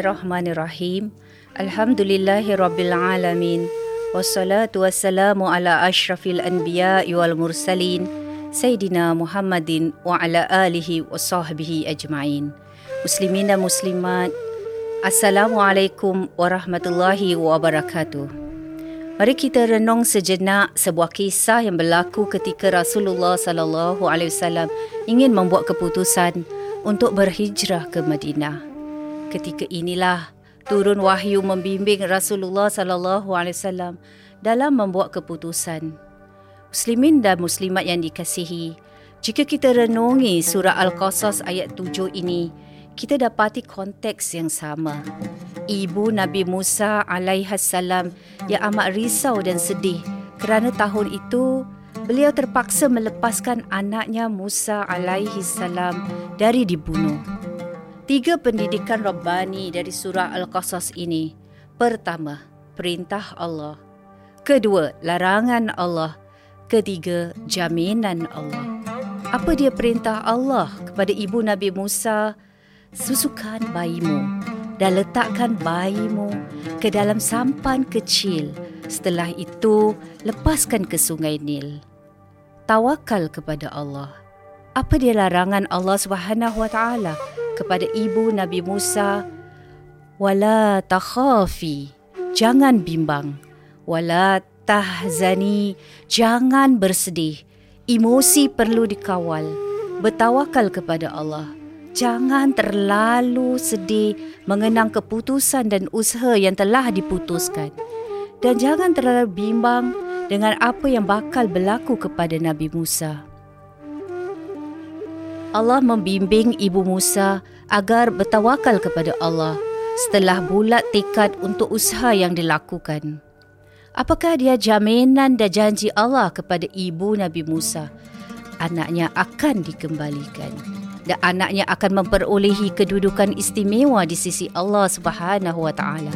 Bismillahirrahmanirrahim. Alhamdulillahirrabbilalamin. Wassalatu wassalamu ala ashrafil anbiya wal mursalin. Sayyidina Muhammadin wa ala alihi wa sahbihi ajma'in. Muslimin dan muslimat. Assalamualaikum warahmatullahi wabarakatuh. Mari kita renung sejenak sebuah kisah yang berlaku ketika Rasulullah sallallahu alaihi wasallam ingin membuat keputusan untuk berhijrah ke Madinah. Ketika inilah turun wahyu membimbing Rasulullah sallallahu alaihi wasallam dalam membuat keputusan. Muslimin dan muslimat yang dikasihi, jika kita renungi surah Al-Qasas ayat 7 ini, kita dapati konteks yang sama. Ibu Nabi Musa alaihissalam yang amat risau dan sedih kerana tahun itu beliau terpaksa melepaskan anaknya Musa alaihissalam dari dibunuh. Tiga pendidikan Rabbani dari surah Al-Qasas ini. Pertama, perintah Allah. Kedua, larangan Allah. Ketiga, jaminan Allah. Apa dia perintah Allah kepada ibu Nabi Musa? Susukan bayimu dan letakkan bayimu ke dalam sampan kecil. Setelah itu, lepaskan ke sungai Nil. Tawakal kepada Allah. Apa dia larangan Allah Subhanahu Wa Taala? Kepada ibu Nabi Musa wala takhafi jangan bimbang. Wala tahzani jangan bersedih. Emosi perlu dikawal bertawakal kepada Allah. Jangan terlalu sedih mengenang keputusan dan usaha yang telah diputuskan. Dan jangan terlalu bimbang dengan apa yang bakal berlaku kepada Nabi Musa Allah membimbing Ibu Musa agar bertawakal kepada Allah setelah bulat tekad untuk usaha yang dilakukan. Apakah dia jaminan dan janji Allah kepada ibu Nabi Musa? Anaknya akan dikembalikan dan anaknya akan memperolehi kedudukan istimewa di sisi Allah Subhanahu wa taala.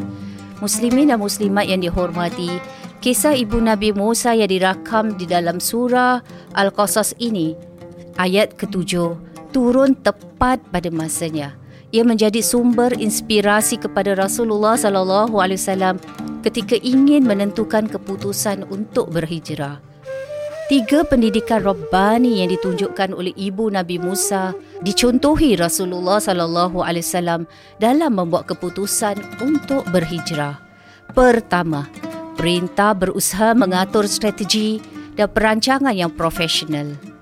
Muslimin dan muslimat yang dihormati, kisah ibu Nabi Musa yang dirakam di dalam surah Al-Qasas ini ayat ketujuh turun tepat pada masanya. Ia menjadi sumber inspirasi kepada Rasulullah sallallahu alaihi wasallam ketika ingin menentukan keputusan untuk berhijrah. Tiga pendidikan Rabbani yang ditunjukkan oleh ibu Nabi Musa dicontohi Rasulullah sallallahu alaihi wasallam dalam membuat keputusan untuk berhijrah. Pertama, perintah berusaha mengatur strategi dan perancangan yang profesional.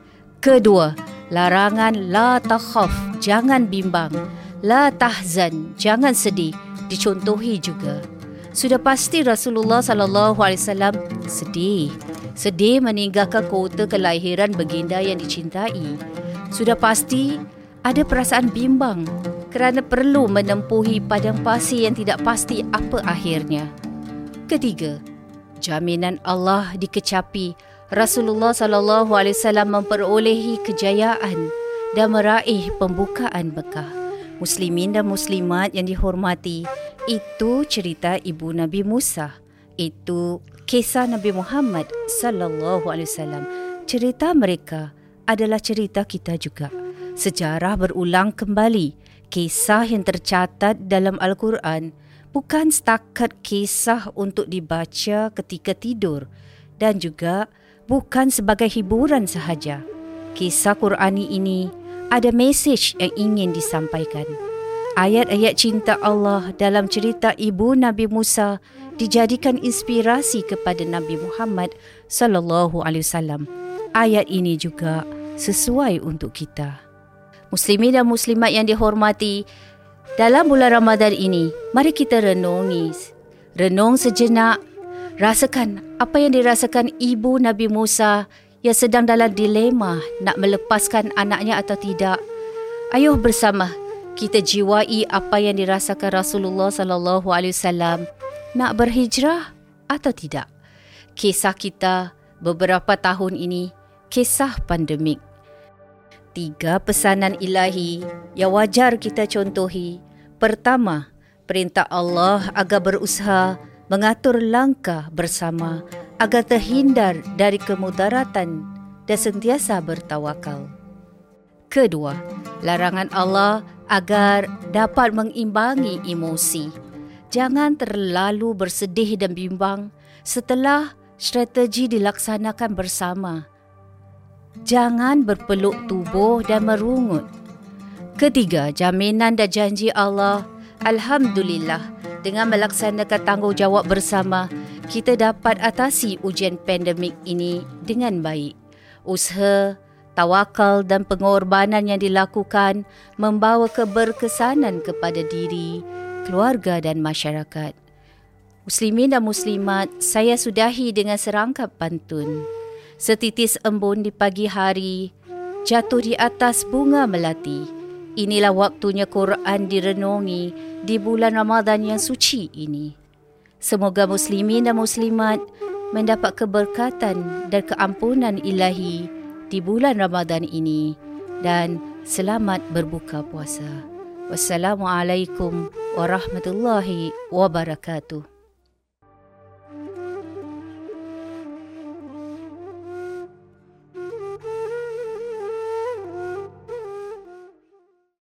Kedua, larangan la takhaf, jangan bimbang. La tahzan, jangan sedih, dicontohi juga. Sudah pasti Rasulullah sallallahu alaihi wasallam sedih. Sedih meninggalkan kota kelahiran baginda yang dicintai. Sudah pasti ada perasaan bimbang kerana perlu menempuhi padang pasir yang tidak pasti apa akhirnya. Ketiga, jaminan Allah dikecapi Rasulullah sallallahu alaihi wasallam memperolehi kejayaan dan meraih pembukaan Mekah. Muslimin dan muslimat yang dihormati, itu cerita ibu Nabi Musa. Itu kisah Nabi Muhammad sallallahu alaihi wasallam. Cerita mereka adalah cerita kita juga. Sejarah berulang kembali. Kisah yang tercatat dalam Al-Quran bukan setakat kisah untuk dibaca ketika tidur dan juga bukan sebagai hiburan sahaja. Kisah Qurani ini ada mesej yang ingin disampaikan. Ayat-ayat cinta Allah dalam cerita ibu Nabi Musa dijadikan inspirasi kepada Nabi Muhammad sallallahu alaihi wasallam. Ayat ini juga sesuai untuk kita. Muslimin dan muslimat yang dihormati, dalam bulan Ramadan ini, mari kita renungi. Renung sejenak Rasakan apa yang dirasakan ibu Nabi Musa yang sedang dalam dilema nak melepaskan anaknya atau tidak. Ayuh bersama kita jiwai apa yang dirasakan Rasulullah sallallahu alaihi wasallam nak berhijrah atau tidak. Kisah kita beberapa tahun ini kisah pandemik. Tiga pesanan ilahi yang wajar kita contohi. Pertama, perintah Allah agar berusaha mengatur langkah bersama agar terhindar dari kemudaratan dan sentiasa bertawakal. Kedua, larangan Allah agar dapat mengimbangi emosi. Jangan terlalu bersedih dan bimbang setelah strategi dilaksanakan bersama. Jangan berpeluk tubuh dan merungut. Ketiga, jaminan dan janji Allah. Alhamdulillah, dengan melaksanakan tanggungjawab bersama, kita dapat atasi ujian pandemik ini dengan baik. Usaha, tawakal dan pengorbanan yang dilakukan membawa keberkesanan kepada diri, keluarga dan masyarakat. Muslimin dan muslimat, saya sudahi dengan serangkap pantun. Setitis embun di pagi hari, jatuh di atas bunga melati. Inilah waktunya Quran direnungi di bulan Ramadan yang suci ini. Semoga muslimin dan muslimat mendapat keberkatan dan keampunan ilahi di bulan Ramadan ini dan selamat berbuka puasa. Wassalamualaikum warahmatullahi wabarakatuh.